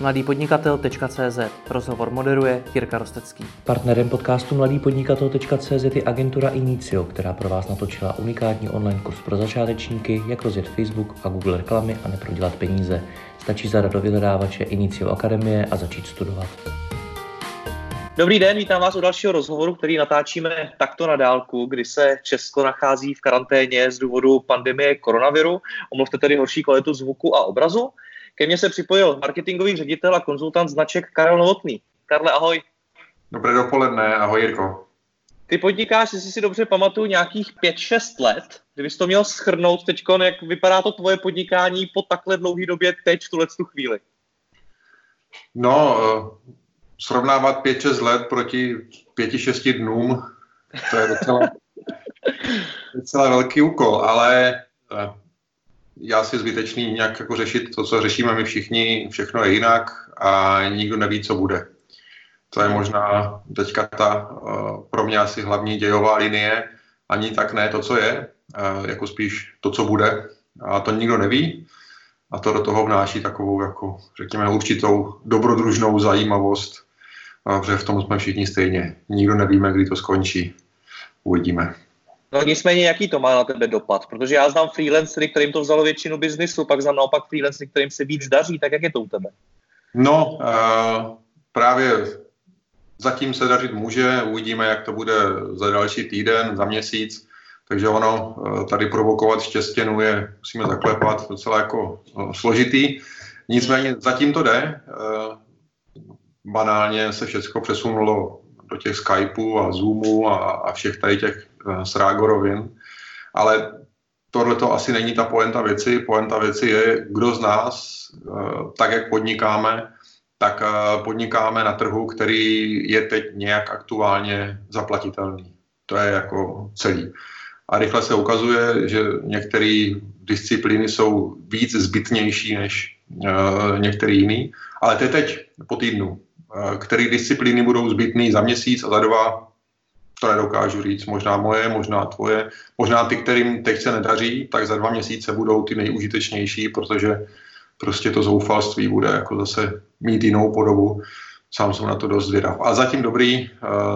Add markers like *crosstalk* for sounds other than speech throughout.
mladýpodnikatel.cz Rozhovor moderuje Jirka Rostecký. Partnerem podcastu mladýpodnikatel.cz je agentura Inicio, která pro vás natočila unikátní online kurz pro začátečníky, jak rozjet Facebook a Google reklamy a neprodělat peníze. Stačí zadat do vyhledávače Inicio Akademie a začít studovat. Dobrý den, vítám vás u dalšího rozhovoru, který natáčíme takto na dálku, kdy se Česko nachází v karanténě z důvodu pandemie koronaviru. Omluvte tedy horší kvalitu zvuku a obrazu. Ke mně se připojil marketingový ředitel a konzultant značek Karel Novotný. Karle, ahoj. Dobré dopoledne, ahoj Jirko. Ty podnikáš, jestli si dobře pamatuju, nějakých 5-6 let. Kdybys to měl schrnout teď, jak vypadá to tvoje podnikání po takhle dlouhé době teď, v tuhle tu chvíli? No, eh, srovnávat 5-6 let proti 5-6 dnům, to je docela, *laughs* docela velký úkol, ale eh, já si zbytečný nějak jako řešit to, co řešíme my všichni, všechno je jinak a nikdo neví, co bude. To je možná teďka ta uh, pro mě asi hlavní dějová linie, ani tak ne to, co je, uh, jako spíš to, co bude. A to nikdo neví a to do toho vnáší takovou, jako řekněme, určitou dobrodružnou zajímavost, protože v tom jsme všichni stejně. Nikdo nevíme, kdy to skončí. Uvidíme. No nicméně, jaký to má na tebe dopad? Protože já znám freelancery, kterým to vzalo většinu biznisu, pak znám naopak freelancery, kterým se víc daří, tak jak je to u tebe? No, uh, právě zatím se dařit může, uvidíme, jak to bude za další týden, za měsíc, takže ono uh, tady provokovat štěstěnu je, musíme zaklepat, docela jako uh, složitý. Nicméně zatím to jde. Banálně se všechno přesunulo do těch Skypeů a Zoomů a, a všech tady těch Eh, s Rágorovin, ale tohle to asi není ta poenta věci. Poenta věci je, kdo z nás, eh, tak jak podnikáme, tak eh, podnikáme na trhu, který je teď nějak aktuálně zaplatitelný. To je jako celý. A rychle se ukazuje, že některé disciplíny jsou víc zbytnější než uh, některé jiné. Ale to je teď po týdnu. Uh, které disciplíny budou zbytné za měsíc a za dva, to nedokážu říct, možná moje, možná tvoje, možná ty, kterým teď se nedaří, tak za dva měsíce budou ty nejužitečnější, protože prostě to zoufalství bude jako zase mít jinou podobu. Sám jsem na to dost zvědav. A zatím dobrý,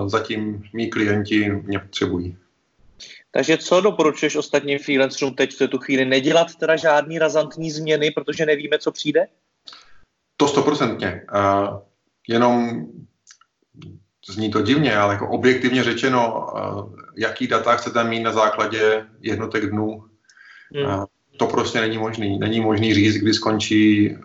zatím mý klienti mě potřebují. Takže co doporučuješ ostatním freelancerům teď v této chvíli? Nedělat teda žádný razantní změny, protože nevíme, co přijde? To stoprocentně. Jenom zní to divně, ale jako objektivně řečeno, jaký data chcete mít na základě jednotek dnů, hmm. to prostě není možný. Není možný říct, kdy skončí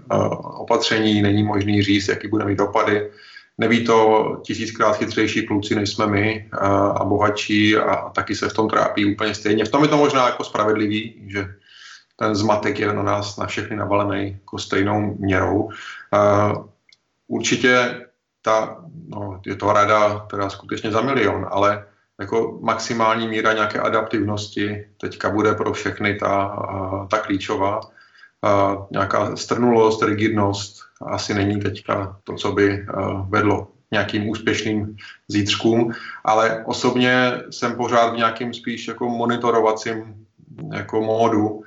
opatření, není možný říct, jaký bude mít dopady. Neví to tisíckrát chytřejší kluci, než jsme my a bohatší a taky se v tom trápí úplně stejně. V tom je to možná jako spravedlivý, že ten zmatek je na nás, na všechny navalený jako stejnou měrou. Určitě ta, no, je to rada teda skutečně za milion, ale jako maximální míra nějaké adaptivnosti teďka bude pro všechny ta, ta klíčová. A nějaká strnulost, rigidnost asi není teďka to, co by vedlo nějakým úspěšným zítřkům, ale osobně jsem pořád v nějakým spíš jako monitorovacím jako módu,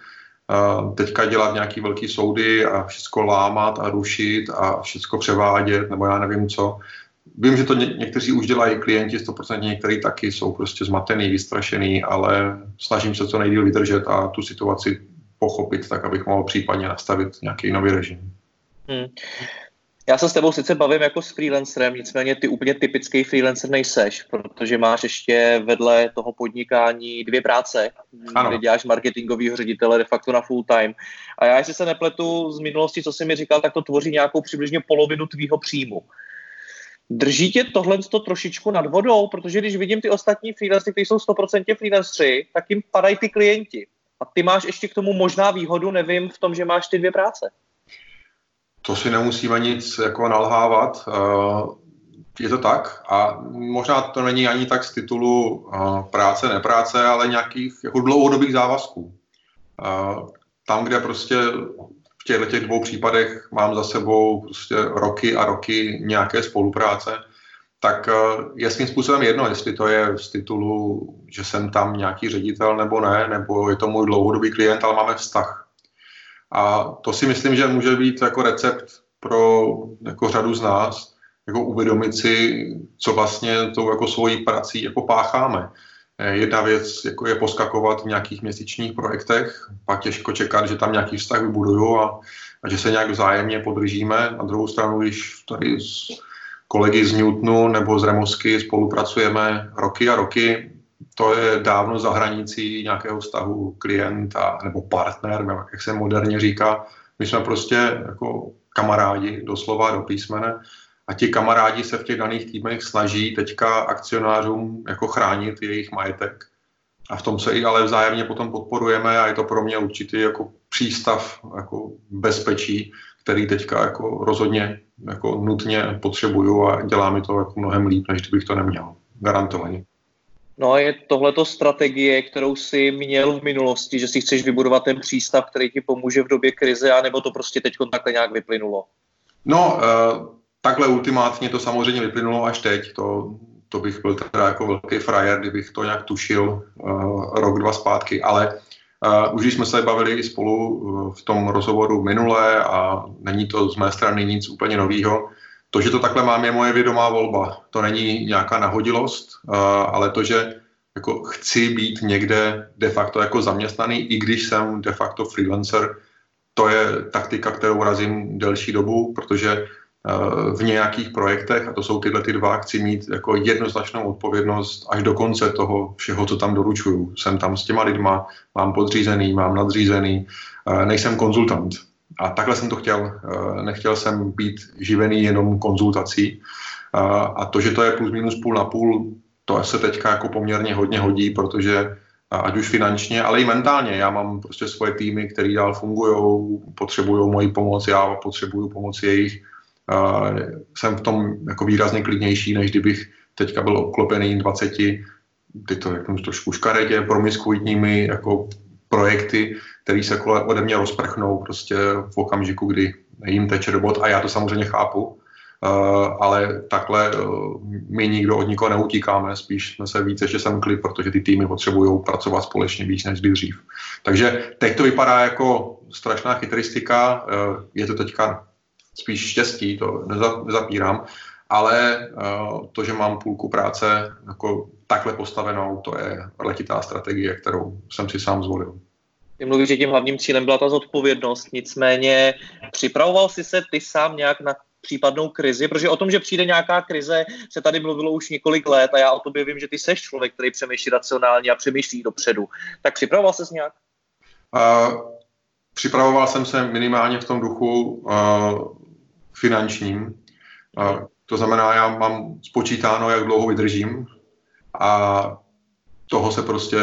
teďka dělat nějaký velký soudy a všechno lámat a rušit a všechno převádět, nebo já nevím co. Vím, že to ně, někteří už dělají klienti, 100% někteří taky jsou prostě zmatený, vystrašený, ale snažím se co nejdíl vydržet a tu situaci pochopit, tak abych mohl případně nastavit nějaký nový režim. Hmm. Já se s tebou sice bavím jako s freelancerem, nicméně ty úplně typický freelancer nejseš, protože máš ještě vedle toho podnikání dvě práce, ano. kde děláš marketingového ředitele de facto na full time. A já, jestli se nepletu z minulosti, co jsi mi říkal, tak to tvoří nějakou přibližně polovinu tvýho příjmu. Drží tě tohle to trošičku nad vodou, protože když vidím ty ostatní freelancery, kteří jsou 100% freelanceri, tak jim padají ty klienti. A ty máš ještě k tomu možná výhodu, nevím, v tom, že máš ty dvě práce to si nemusíme nic jako nalhávat. Eh, je to tak a možná to není ani tak z titulu eh, práce, nepráce, ale nějakých jako dlouhodobých závazků. Eh, tam, kde prostě v těchto těch dvou případech mám za sebou prostě roky a roky nějaké spolupráce, tak je svým způsobem jedno, jestli to je z titulu, že jsem tam nějaký ředitel nebo ne, nebo je to můj dlouhodobý klient, ale máme vztah. A to si myslím, že může být jako recept pro jako řadu z nás jako uvědomit si, co vlastně tou jako svojí prací jako pácháme. Eh, jedna věc jako je poskakovat v nějakých měsíčních projektech, pak těžko čekat, že tam nějaký vztah vybuduju a, a že se nějak vzájemně podržíme. Na druhou stranu, když tady s kolegy z Newtonu nebo z Remosky spolupracujeme roky a roky, to je dávno za hranicí nějakého vztahu klient a, nebo partner, nebo jak se moderně říká. My jsme prostě jako kamarádi, doslova do písmene, a ti kamarádi se v těch daných týmech snaží teďka akcionářům jako chránit jejich majetek. A v tom se i ale vzájemně potom podporujeme a je to pro mě určitý jako přístav jako bezpečí, který teďka jako rozhodně jako nutně potřebuju a dělá mi to jako mnohem líp, než kdybych to neměl. Garantovaně. No a je tohleto strategie, kterou si měl v minulosti, že si chceš vybudovat ten přístav, který ti pomůže v době krize, anebo to prostě teď takhle nějak vyplynulo? No, uh, takhle ultimátně to samozřejmě vyplynulo až teď. To, to bych byl teda jako velký frajer, kdybych to nějak tušil uh, rok, dva zpátky, ale Uh, už jsme se bavili spolu v tom rozhovoru minulé a není to z mé strany nic úplně nového. To, že to takhle mám, je moje vědomá volba. To není nějaká nahodilost, uh, ale to, že jako chci být někde de facto jako zaměstnaný, i když jsem de facto freelancer, to je taktika, kterou razím delší dobu, protože Eh, v nějakých projektech, a to jsou tyhle ty dva, chci mít jako jednoznačnou odpovědnost až do konce toho všeho, co tam doručuju. Jsem tam s těma lidma, mám podřízený, mám nadřízený, eh, nejsem konzultant. A takhle jsem to chtěl. Eh, nechtěl jsem být živený jenom konzultací. A to, že to je plus minus půl na půl, to se teďka jako poměrně hodně hodí, protože ať už finančně, ale i mentálně. Já mám prostě svoje týmy, které dál fungují, potřebují moji pomoc, já potřebuju pomoc jejich jsem v tom jako výrazně klidnější, než kdybych teďka byl obklopený 20, teď to řeknu trošku škaredě, promiskuitními jako projekty, které se kole ode mě rozprchnou prostě v okamžiku, kdy jim teče do bod a já to samozřejmě chápu, uh, ale takhle uh, my nikdo od nikoho neutíkáme, spíš jsme se více že semkli, protože ty týmy potřebují pracovat společně víc než dřív. Takže teď to vypadá jako strašná chytristika, uh, je to teďka spíš štěstí, to nezapírám, ale to, že mám půlku práce jako takhle postavenou, to je letitá strategie, kterou jsem si sám zvolil. Ty mluvíš, že tím hlavním cílem byla ta zodpovědnost, nicméně připravoval jsi se ty sám nějak na případnou krizi, protože o tom, že přijde nějaká krize, se tady mluvilo už několik let a já o tobě vím, že ty seš člověk, který přemýšlí racionálně a přemýšlí dopředu. Tak připravoval ses nějak? Uh, připravoval jsem se minimálně v tom duchu, uh, finančním. To znamená, já mám spočítáno, jak dlouho vydržím a toho se prostě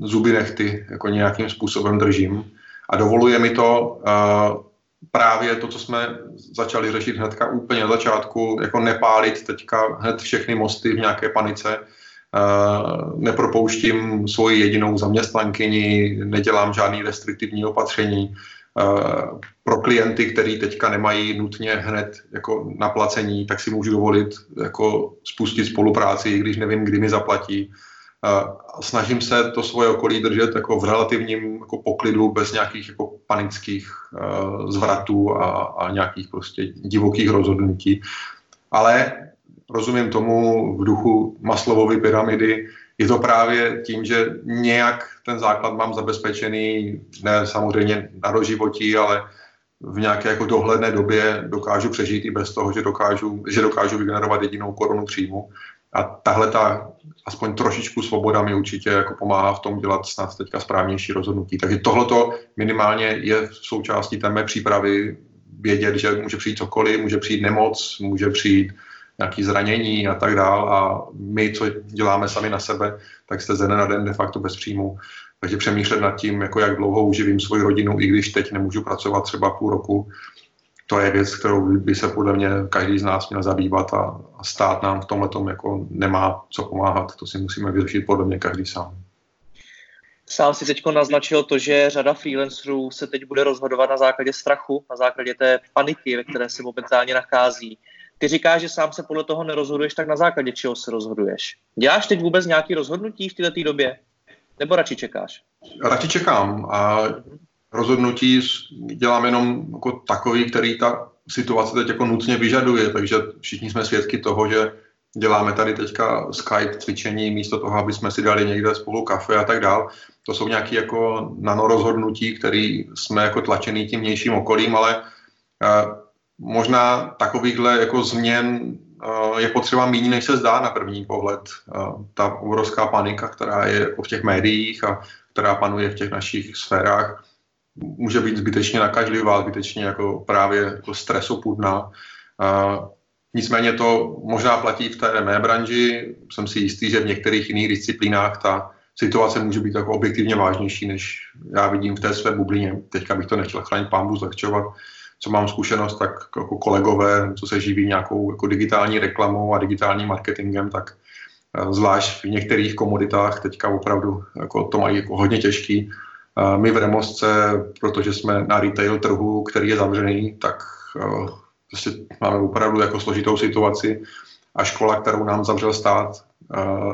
zuby nechty jako nějakým způsobem držím. A dovoluje mi to uh, právě to, co jsme začali řešit hnedka úplně na začátku, jako nepálit teďka hned všechny mosty v nějaké panice, Uh, nepropouštím svoji jedinou zaměstnankyni, nedělám žádný restriktivní opatření, pro klienty, který teďka nemají nutně hned jako naplacení, tak si můžu dovolit jako spustit spolupráci, i když nevím, kdy mi zaplatí. Eh, snažím se to svoje okolí držet jako v relativním jako poklidu, bez nějakých jako panických uh, zvratů a, a nějakých prostě divokých rozhodnutí. Ale rozumím tomu v duchu Maslovovy pyramidy, je to právě tím, že nějak ten základ mám zabezpečený, ne samozřejmě na doživotí, ale v nějaké jako dohledné době dokážu přežít i bez toho, že dokážu, že dokážu vygenerovat jedinou korunu příjmu. A tahle ta aspoň trošičku svoboda mi určitě jako pomáhá v tom dělat snad teďka správnější rozhodnutí. Takže tohleto minimálně je v součástí té mé přípravy vědět, že může přijít cokoliv, může přijít nemoc, může přijít nějaké zranění a tak dál a my, co děláme sami na sebe, tak jste ze na den de facto bez příjmu. Takže přemýšlet nad tím, jako jak dlouho uživím svoji rodinu, i když teď nemůžu pracovat třeba půl roku, to je věc, kterou by se podle mě každý z nás měl zabývat a, a stát nám v tomhle jako nemá co pomáhat. To si musíme vyřešit podle mě každý sám. Sám si teď naznačil to, že řada freelancerů se teď bude rozhodovat na základě strachu, na základě té paniky, ve které se momentálně nachází. Ty říkáš, že sám se podle toho nerozhoduješ, tak na základě čeho se rozhoduješ? Děláš teď vůbec nějaký rozhodnutí v této době? Nebo radši čekáš? Radši čekám a rozhodnutí dělám jenom jako takový, který ta situace teď jako nutně vyžaduje, takže všichni jsme svědky toho, že děláme tady teďka Skype cvičení místo toho, aby jsme si dali někde spolu kafe a tak dál. To jsou nějaké jako nanorozhodnutí, které jsme jako tlačený tím vnějším okolím, ale uh, možná takovýchhle jako změn uh, je potřeba méně, než se zdá na první pohled. Uh, ta obrovská panika, která je jako v těch médiích a která panuje v těch našich sférách, může být zbytečně nakažlivá, zbytečně jako právě jako stresopudná. Uh, nicméně to možná platí v té mé branži. Jsem si jistý, že v některých jiných disciplínách ta situace může být jako objektivně vážnější, než já vidím v té své bublině. Teďka bych to nechtěl chránit pámbu zlehčovat. Co mám zkušenost, tak jako kolegové, co se živí nějakou jako digitální reklamou a digitálním marketingem, tak zvlášť v některých komoditách teďka opravdu jako to mají jako hodně těžký. My v Remosce, protože jsme na retail trhu, který je zavřený, tak prostě máme opravdu jako složitou situaci a škola, kterou nám zavřel stát,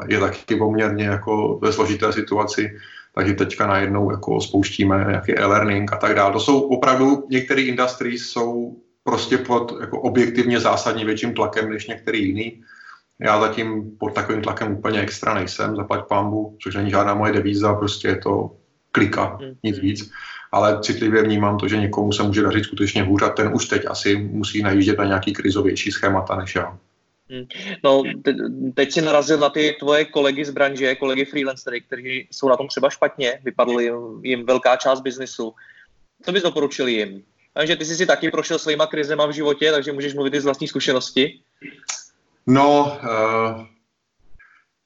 je taky poměrně jako ve složité situaci, takže teďka najednou jako spouštíme nějaký e-learning a tak dále. To jsou opravdu, některé industries jsou prostě pod jako objektivně zásadně větším tlakem než některý jiný. Já zatím pod takovým tlakem úplně extra nejsem, zaplať pambu, což není žádná moje devíza, prostě je to klika, hmm. nic víc. Ale citlivě vnímám to, že někomu se může dařit skutečně hůř a ten už teď asi musí najíždět na nějaký krizovější schémata než já. Hmm. No, te, teď si narazil na ty tvoje kolegy z branže, kolegy freelancery, kteří jsou na tom třeba špatně, vypadl jim, jim velká část biznesu. Co bys doporučil jim? Takže ty jsi si taky prošel svýma krizema v životě, takže můžeš mluvit i z vlastní zkušenosti. No, uh,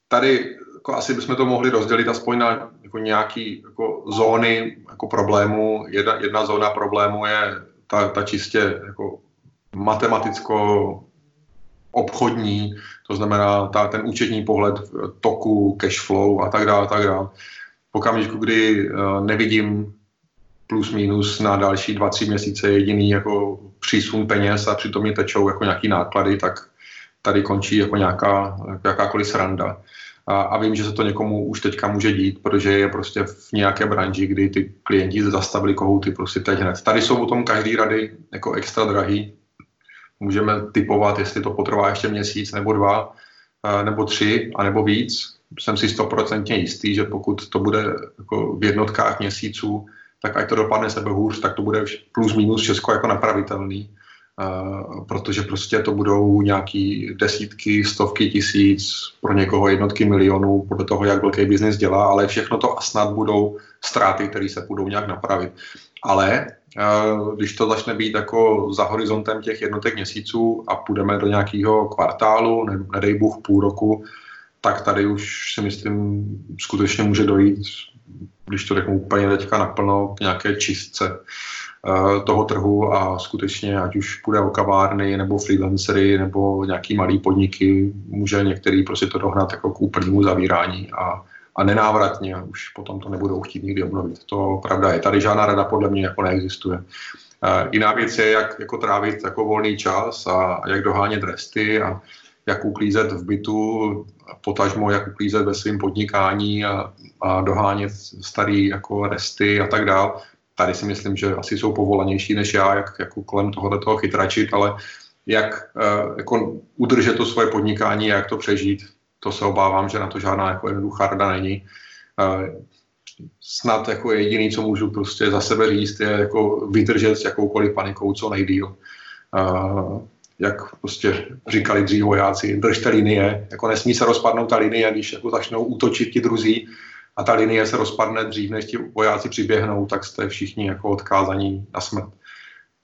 tady jako asi bychom to mohli rozdělit aspoň na jako nějaký jako zóny jako problému. Jedna, jedna zóna problému je ta, ta čistě jako matematicko obchodní, to znamená ta, ten účetní pohled toku, cash flow a tak dále, tak dále. V okamžiku, kdy uh, nevidím plus minus na další dva, tři měsíce jediný jako přísun peněz a přitom mě tečou jako nějaký náklady, tak tady končí jako nějaká, jakákoliv sranda. A, a vím, že se to někomu už teďka může dít, protože je prostě v nějaké branži, kdy ty klienti zastavili kohouty prostě teď hned. Tady jsou o tom každý rady jako extra drahý, můžeme typovat, jestli to potrvá ještě měsíc nebo dva, nebo tři, a nebo víc. Jsem si stoprocentně jistý, že pokud to bude jako v jednotkách měsíců, tak ať to dopadne sebe hůř, tak to bude plus minus Česko jako napravitelný. Uh, protože prostě to budou nějaký desítky, stovky tisíc, pro někoho jednotky milionů, podle toho, jak velký biznis dělá, ale všechno to snad budou ztráty, které se budou nějak napravit. Ale když to začne být jako za horizontem těch jednotek měsíců a půjdeme do nějakého kvartálu, ne, nedej Bůh půl roku, tak tady už si myslím, skutečně může dojít, když to řeknu úplně teďka naplno, k nějaké čistce toho trhu a skutečně, ať už půjde o kavárny, nebo freelancery, nebo nějaký malý podniky, může některý prostě to dohnat jako k úplnému zavírání a a nenávratně už potom to nebudou chtít nikdy obnovit. To pravda je. Tady žádná rada podle mě jako neexistuje. Uh, jiná věc je, jak jako trávit jako volný čas a jak dohánět resty a jak uklízet v bytu, potažmo jak uklízet ve svém podnikání a, a dohánět starý jako resty a tak dál. Tady si myslím, že asi jsou povolanější než já, jak jako kolem tohoto chytračit, ale jak uh, jako udržet to svoje podnikání a jak to přežít, to se obávám, že na to žádná jako jednoduchá rada není. Snad jako jediný, co můžu prostě za sebe říct, je jako vydržet s jakoukoliv panikou co nejdíl. Jak prostě říkali dřív vojáci, držte linie, jako nesmí se rozpadnout ta linie, když jako začnou útočit ti druzí a ta linie se rozpadne dřív, než ti vojáci přiběhnou, tak jste všichni jako odkázaní na smrt.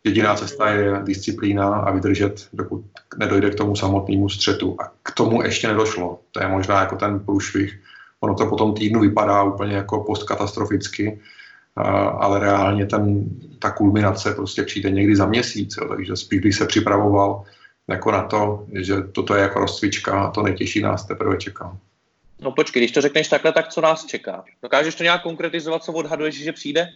Jediná cesta je disciplína a vydržet, dokud nedojde k tomu samotnému střetu. A k tomu ještě nedošlo. To je možná jako ten průšvih. Ono to po tom týdnu vypadá úplně jako postkatastroficky, ale reálně ten, ta kulminace prostě přijde někdy za měsíc. Jo. Takže spíš bych se připravoval jako na to, že toto je jako rozcvička a to nejtěžší nás teprve čeká. No počkej, když to řekneš takhle, tak co nás čeká? Dokážeš to nějak konkretizovat, co odhaduješ, že přijde?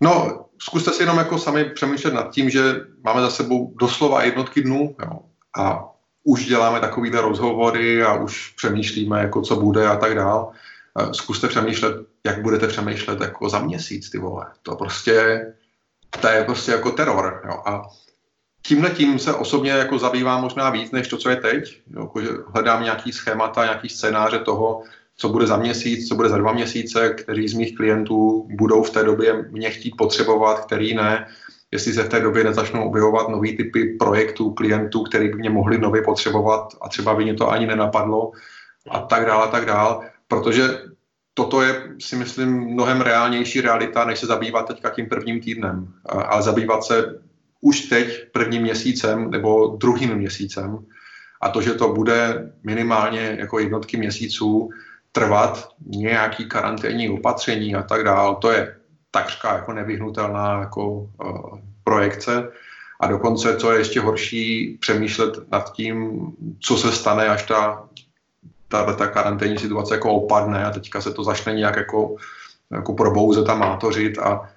No, zkuste si jenom jako sami přemýšlet nad tím, že máme za sebou doslova jednotky dnů jo, a už děláme takovýhle rozhovory a už přemýšlíme, jako co bude a tak dál. Zkuste přemýšlet jak budete přemýšlet jako za měsíc, ty vole. To prostě, to je prostě jako teror. Jo. A tímhle tím se osobně jako zabývám možná víc, než to, co je teď. Jako, hledám nějaký schémata, nějaký scénáře toho, co bude za měsíc, co bude za dva měsíce, kteří z mých klientů budou v té době mě chtít potřebovat, který ne, jestli se v té době nezačnou objevovat nový typy projektů, klientů, který by mě mohli nově potřebovat a třeba by mě to ani nenapadlo a tak dále a tak dále, protože toto je, si myslím, mnohem reálnější realita, než se zabývat teďka tím prvním týdnem, ale zabývat se už teď prvním měsícem nebo druhým měsícem a to, že to bude minimálně jako jednotky měsíců trvat nějaký karanténní opatření a tak dále, to je takřka jako nevyhnutelná jako uh, projekce. A dokonce, co je ještě horší, přemýšlet nad tím, co se stane, až ta, ta, ta karanténní situace jako opadne a teďka se to začne nějak jako, jako probouzet a mátořit a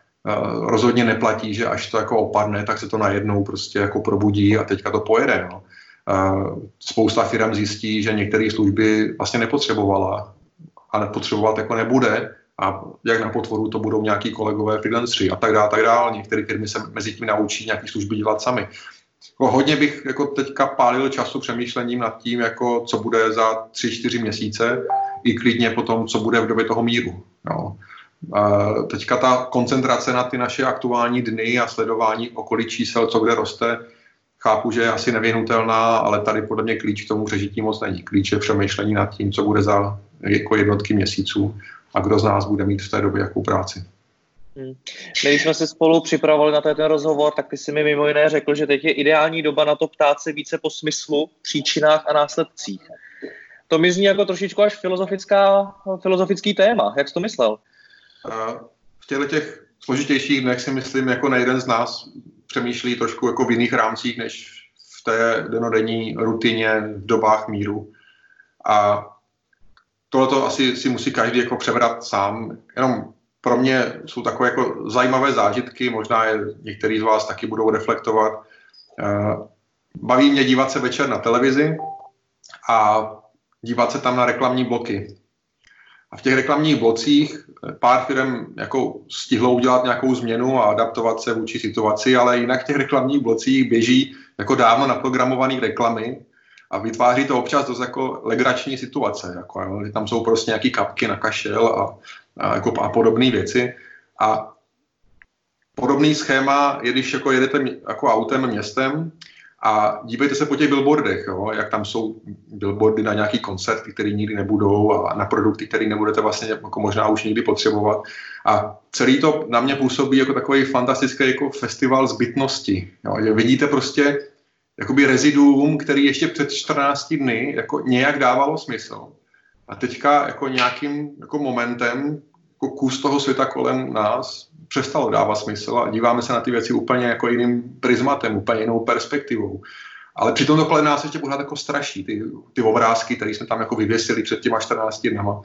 rozhodně neplatí, že až to jako opadne, tak se to najednou prostě jako probudí a teďka to pojede. No. Uh, spousta firm zjistí, že některé služby vlastně nepotřebovala a nepotřebovat jako nebude a jak na potvoru to budou nějaký kolegové freelanceri a tak dále, tak dále. Některé firmy se mezi tím naučí nějaké služby dělat sami. Jako hodně bych jako teďka pálil času přemýšlením nad tím, jako co bude za tři, čtyři měsíce, i klidně potom, co bude v době toho míru. Jo. A teďka ta koncentrace na ty naše aktuální dny a sledování okolí čísel, co kde roste, chápu, že je asi nevyhnutelná, ale tady podle mě klíč k tomu přežití moc není. Klíč je přemýšlení nad tím, co bude za jako jednotky měsíců a kdo z nás bude mít v té době jakou práci. Hmm. My jsme se spolu připravovali na ten rozhovor, tak ty si mi mimo jiné řekl, že teď je ideální doba na to ptát se více po smyslu, příčinách a následcích. To mi zní jako trošičku až filozofická, filozofický téma. Jak jsi to myslel? V těchto těch složitějších dnech si myslím, jako nejden z nás přemýšlí trošku jako v jiných rámcích, než v té denodenní rutině v dobách míru. A tohle asi si musí každý jako přebrat sám. Jenom pro mě jsou takové jako zajímavé zážitky, možná je některý z vás taky budou reflektovat. Baví mě dívat se večer na televizi a dívat se tam na reklamní bloky. A v těch reklamních blocích pár firm jako stihlo udělat nějakou změnu a adaptovat se vůči situaci, ale jinak v těch reklamních blocích běží jako dávno naprogramované reklamy, a vytváří to občas dost jako legrační situace, jako, že tam jsou prostě nějaký kapky na kašel a, a, jako, a podobné věci. A podobný schéma je, když jako jedete jako autem městem a dívejte se po těch billboardech, jo, jak tam jsou billboardy na nějaký koncerty, které nikdy nebudou a na produkty, které nebudete vlastně jako možná už nikdy potřebovat. A celý to na mě působí jako takový fantastický jako festival zbytnosti. Jo, vidíte prostě jakoby reziduum, který ještě před 14 dny jako nějak dávalo smysl. A teďka jako nějakým jako momentem jako kus toho světa kolem nás přestalo dávat smysl a díváme se na ty věci úplně jako jiným prismatem, úplně jinou perspektivou. Ale přitom to kolem nás ještě pořád jako straší, ty, ty obrázky, které jsme tam jako vyvěsili před těma 14 dnama.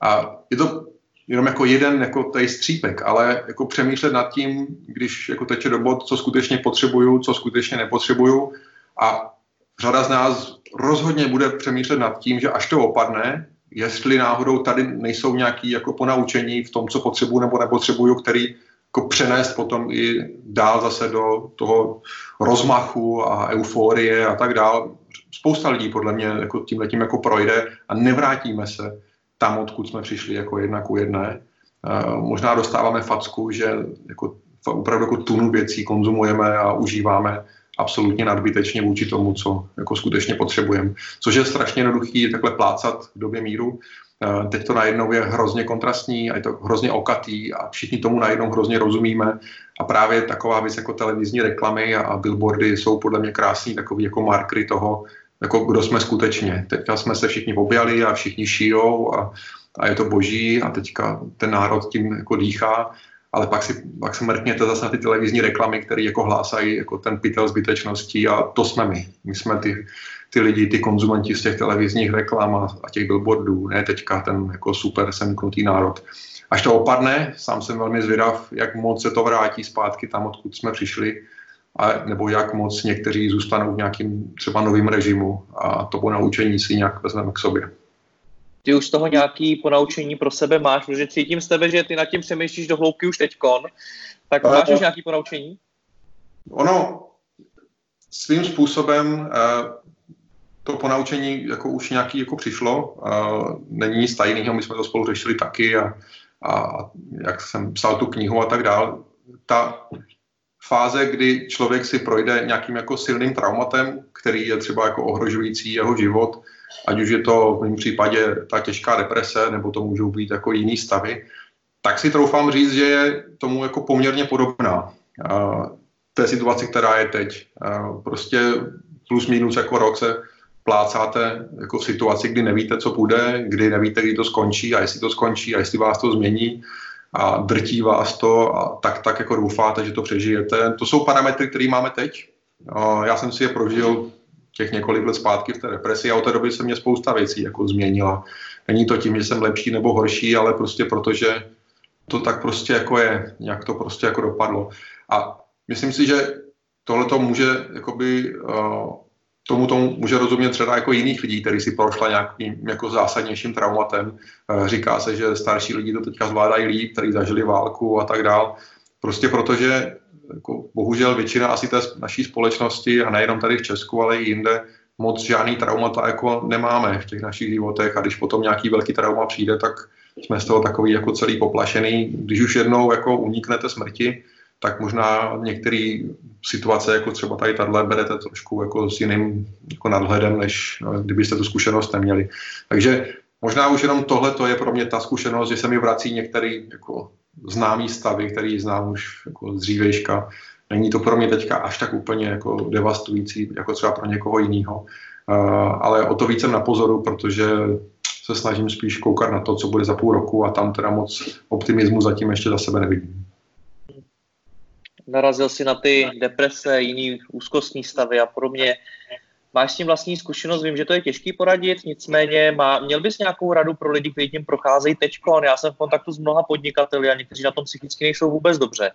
A je to jenom jako jeden jako tady střípek, ale jako přemýšlet nad tím, když jako teče do bod, co skutečně potřebuju, co skutečně nepotřebuju a řada z nás rozhodně bude přemýšlet nad tím, že až to opadne, jestli náhodou tady nejsou nějaký jako ponaučení v tom, co potřebuju nebo nepotřebuju, který jako přenést potom i dál zase do toho rozmachu a euforie a tak dál. Spousta lidí podle mě jako tím letím jako projde a nevrátíme se tam, odkud jsme přišli jako jedna ku jedné. Uh, možná dostáváme facku, že jako opravdu jako tunu věcí konzumujeme a užíváme absolutně nadbytečně vůči tomu, co jako skutečně potřebujeme. Což je strašně jednoduchý takhle plácat v době míru. Eh, teď to najednou je hrozně kontrastní a je to hrozně okatý a všichni tomu najednou hrozně rozumíme. A právě taková věc jako televizní reklamy a billboardy jsou podle mě krásný takový jako markery toho, jako kdo jsme skutečně. Teďka jsme se všichni objali a všichni šijou a, a je to boží a teďka ten národ tím jako dýchá ale pak, si, pak se mrkněte zase na ty televizní reklamy, které jako hlásají jako ten pytel zbytečností a to jsme my. My jsme ty, ty lidi, ty konzumenti z těch televizních reklam a, a těch billboardů, ne teďka ten jako super semknutý národ. Až to opadne, sám jsem velmi zvědav, jak moc se to vrátí zpátky tam, odkud jsme přišli, a, nebo jak moc někteří zůstanou v nějakým třeba novým režimu a to po naučení si nějak vezmeme k sobě. Ty už z toho nějaký ponaučení pro sebe máš, protože cítím z tebe, že ty nad tím přemýšlíš do hloubky už teďkon, tak máš už nějaký ponaučení? Ono svým způsobem eh, to ponaučení jako už nějaký jako přišlo. Není nic tajného, my jsme to spolu řešili taky a, a jak jsem psal tu knihu a tak dále. Ta fáze, kdy člověk si projde nějakým jako silným traumatem, který je třeba jako ohrožující jeho život, ať už je to v mém případě ta těžká deprese, nebo to můžou být jako jiný stavy, tak si troufám říct, že je tomu jako poměrně podobná té situaci, která je teď. Prostě plus minus jako rok se plácáte jako v situaci, kdy nevíte, co bude, kdy nevíte, kdy to skončí a jestli to skončí a jestli vás to změní a drtí vás to a tak, tak jako doufáte, že to přežijete. To jsou parametry, které máme teď. Já jsem si je prožil těch několik let zpátky v té represi a od té doby se mě spousta věcí jako změnila. Není to tím, že jsem lepší nebo horší, ale prostě protože to tak prostě jako je, nějak to prostě jako dopadlo. A myslím si, že tohle to může jakoby uh, tomu tomu může rozumět třeba jako jiných lidí, kteří si prošla nějakým jako zásadnějším traumatem. Eh, říká se, že starší lidi to teďka zvládají líp, kteří zažili válku a tak dál. Prostě protože jako, bohužel většina asi té naší společnosti a nejenom tady v Česku, ale i jinde moc žádný traumata jako nemáme v těch našich životech a když potom nějaký velký trauma přijde, tak jsme z toho takový jako celý poplašený. Když už jednou jako uniknete smrti, tak možná některé situace, jako třeba tady tahle, berete trošku jako s jiným jako nadhledem, než no, kdybyste tu zkušenost neměli. Takže možná už jenom tohle to je pro mě ta zkušenost, že se mi vrací některé jako známý stavy, který znám už jako z dřívejška. Není to pro mě teďka až tak úplně jako devastující, jako třeba pro někoho jiného. Uh, ale o to víc jsem na pozoru, protože se snažím spíš koukat na to, co bude za půl roku a tam teda moc optimismu zatím ještě za sebe nevidím narazil si na ty deprese, jiný úzkostní stavy a podobně. Máš s tím vlastní zkušenost, vím, že to je těžký poradit, nicméně má, měl bys nějakou radu pro lidi, kteří tím procházejí teď. Já jsem v kontaktu s mnoha podnikateli a někteří na tom psychicky nejsou vůbec dobře.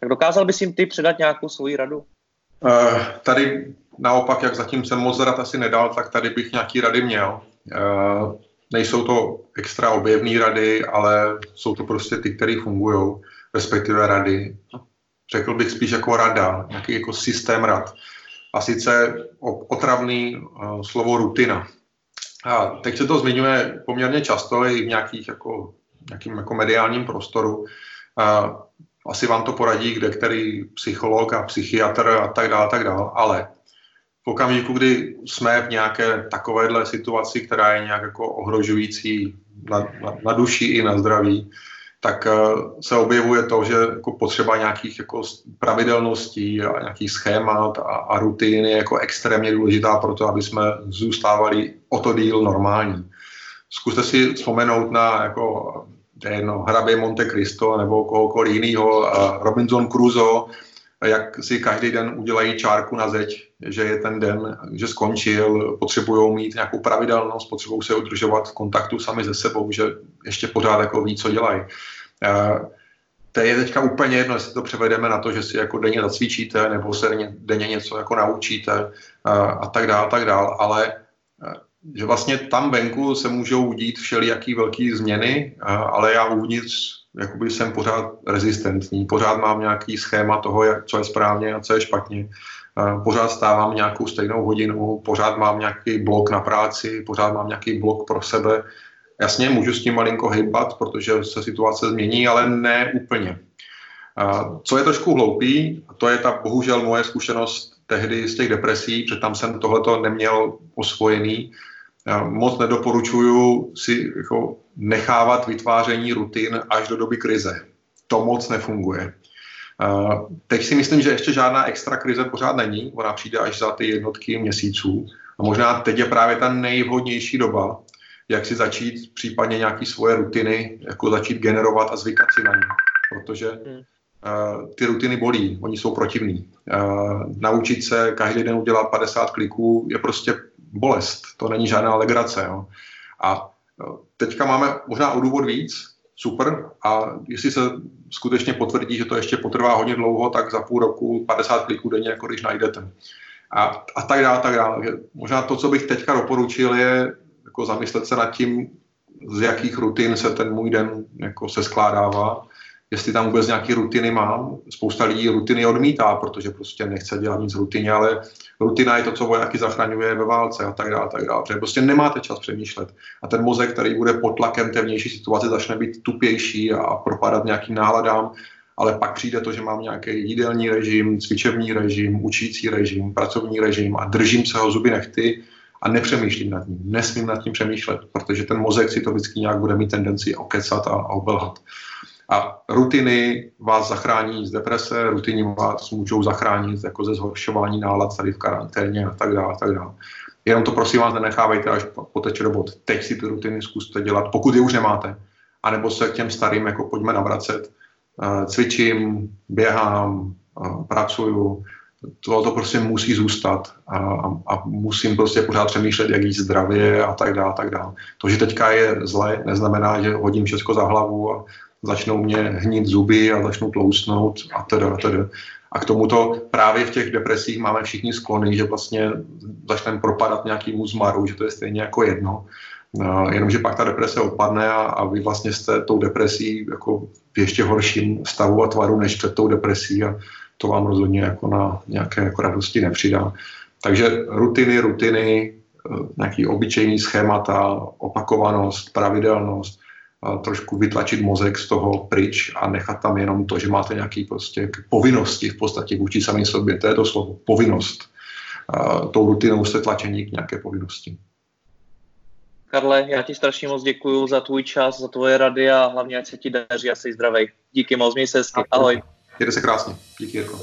Tak dokázal bys jim ty předat nějakou svoji radu? Uh, tady naopak, jak zatím jsem moc rad asi nedal, tak tady bych nějaký rady měl. Uh, nejsou to extra objevné rady, ale jsou to prostě ty, které fungují, respektive rady řekl bych spíš jako rada, nějaký jako systém rad. A sice otravný uh, slovo rutina. A teď se to zmiňuje poměrně často i v nějakých jako, nějakým jako mediálním prostoru. A asi vám to poradí kde který psycholog a psychiatr a tak dále, tak dále. Ale v okamžiku, kdy jsme v nějaké takovéhle situaci, která je nějak jako ohrožující na, na, na duši i na zdraví, tak eh, se objevuje to, že jako potřeba nějakých jako pravidelností a nějakých schémat a, a rutin je jako extrémně důležitá pro to, aby jsme zůstávali o to díl normální. Zkuste si vzpomenout na jako jedno, hrabě Monte Cristo nebo kohokoliv jiného, Robinson Crusoe, jak si každý den udělají čárku na zeď, že je ten den, že skončil, potřebují mít nějakou pravidelnost, potřebují se udržovat v kontaktu sami ze sebou, že ještě pořád jako ví, co dělají. To je teďka úplně jedno, jestli to převedeme na to, že si jako denně zacvičíte nebo se denně něco jako naučíte a tak dále, tak dále, ale že vlastně tam venku se můžou dít všelijaký velký změny, ale já uvnitř jakoby jsem pořád rezistentní, pořád mám nějaký schéma toho, co je správně a co je špatně. Pořád stávám nějakou stejnou hodinu, pořád mám nějaký blok na práci, pořád mám nějaký blok pro sebe. Jasně, můžu s tím malinko hejbat, protože se situace změní, ale ne úplně. Co je trošku hloupý, to je ta bohužel moje zkušenost tehdy z těch depresí, protože tam jsem tohleto neměl osvojený, já moc nedoporučuju si jako nechávat vytváření rutin až do doby krize. To moc nefunguje. Teď si myslím, že ještě žádná extra krize pořád není. Ona přijde až za ty jednotky měsíců. A možná teď je právě ta nejvhodnější doba, jak si začít případně nějaké svoje rutiny, jako začít generovat a zvykat si na ně. Protože hmm. ty rutiny bolí, oni jsou protivní. naučit se každý den udělat 50 kliků je prostě bolest, to není žádná legrace. Jo. A e, teďka máme možná o důvod víc, super, a jestli se skutečně potvrdí, že to ještě potrvá hodně dlouho, tak za půl roku 50 kliků denně, jako když najdete. A, a tak dále, tak dále. Možná to, co bych teďka doporučil, je jako zamyslet se nad tím, z jakých rutin se ten můj den jako se skládává, jestli tam vůbec nějaké rutiny mám. Spousta lidí rutiny odmítá, protože prostě nechce dělat nic rutině, ale rutina je to, co vojáky zachraňuje ve válce a tak dále, tak dále. Protože prostě nemáte čas přemýšlet. A ten mozek, který bude pod tlakem té vnější situace, začne být tupější a propadat nějakým náladám, ale pak přijde to, že mám nějaký jídelní režim, cvičební režim, učící režim, pracovní režim a držím se ho zuby nechty a nepřemýšlím nad ním. Nesmím nad tím přemýšlet, protože ten mozek si to vždycky nějak bude mít tendenci okecat a, a obelhat. A rutiny vás zachrání z deprese, rutiny vás můžou zachránit jako ze zhoršování nálad tady v karanténě a tak dále. A tak dále. Jenom to prosím vás nenechávejte až poteče do. Teď si ty rutiny zkuste dělat, pokud je už nemáte. A nebo se k těm starým jako pojďme navracet. Uh, cvičím, běhám, uh, pracuju, to, to prostě musí zůstat a, a, musím prostě pořád přemýšlet, jak jíst zdravě a tak dále, tak dále. To, že teďka je zle, neznamená, že hodím všechno za hlavu a začnou mě hnít zuby a začnou tloustnout a teda, a teda. A k tomuto právě v těch depresích máme všichni sklony, že vlastně začneme propadat nějakýmu zmaru, že to je stejně jako jedno. No, jenomže pak ta deprese odpadne a, a vy vlastně jste tou depresí jako v ještě horším stavu a tvaru než před tou depresí a to vám rozhodně jako na nějaké jako radosti nepřidá. Takže rutiny, rutiny, eh, nějaký obyčejný schémata, opakovanost, pravidelnost, trošku vytlačit mozek z toho pryč a nechat tam jenom to, že máte nějaké prostě povinnosti v podstatě vůči sami sobě. To je to slovo, povinnost. Tou rutinou se tlačení k nějaké povinnosti. Karle, já ti strašně moc děkuji za tvůj čas, za tvoje rady a hlavně, ať se ti daří a jsi zdravý. Díky moc, měj se hezky. Ahoj. Mějte se krásně. Díky, Jirko.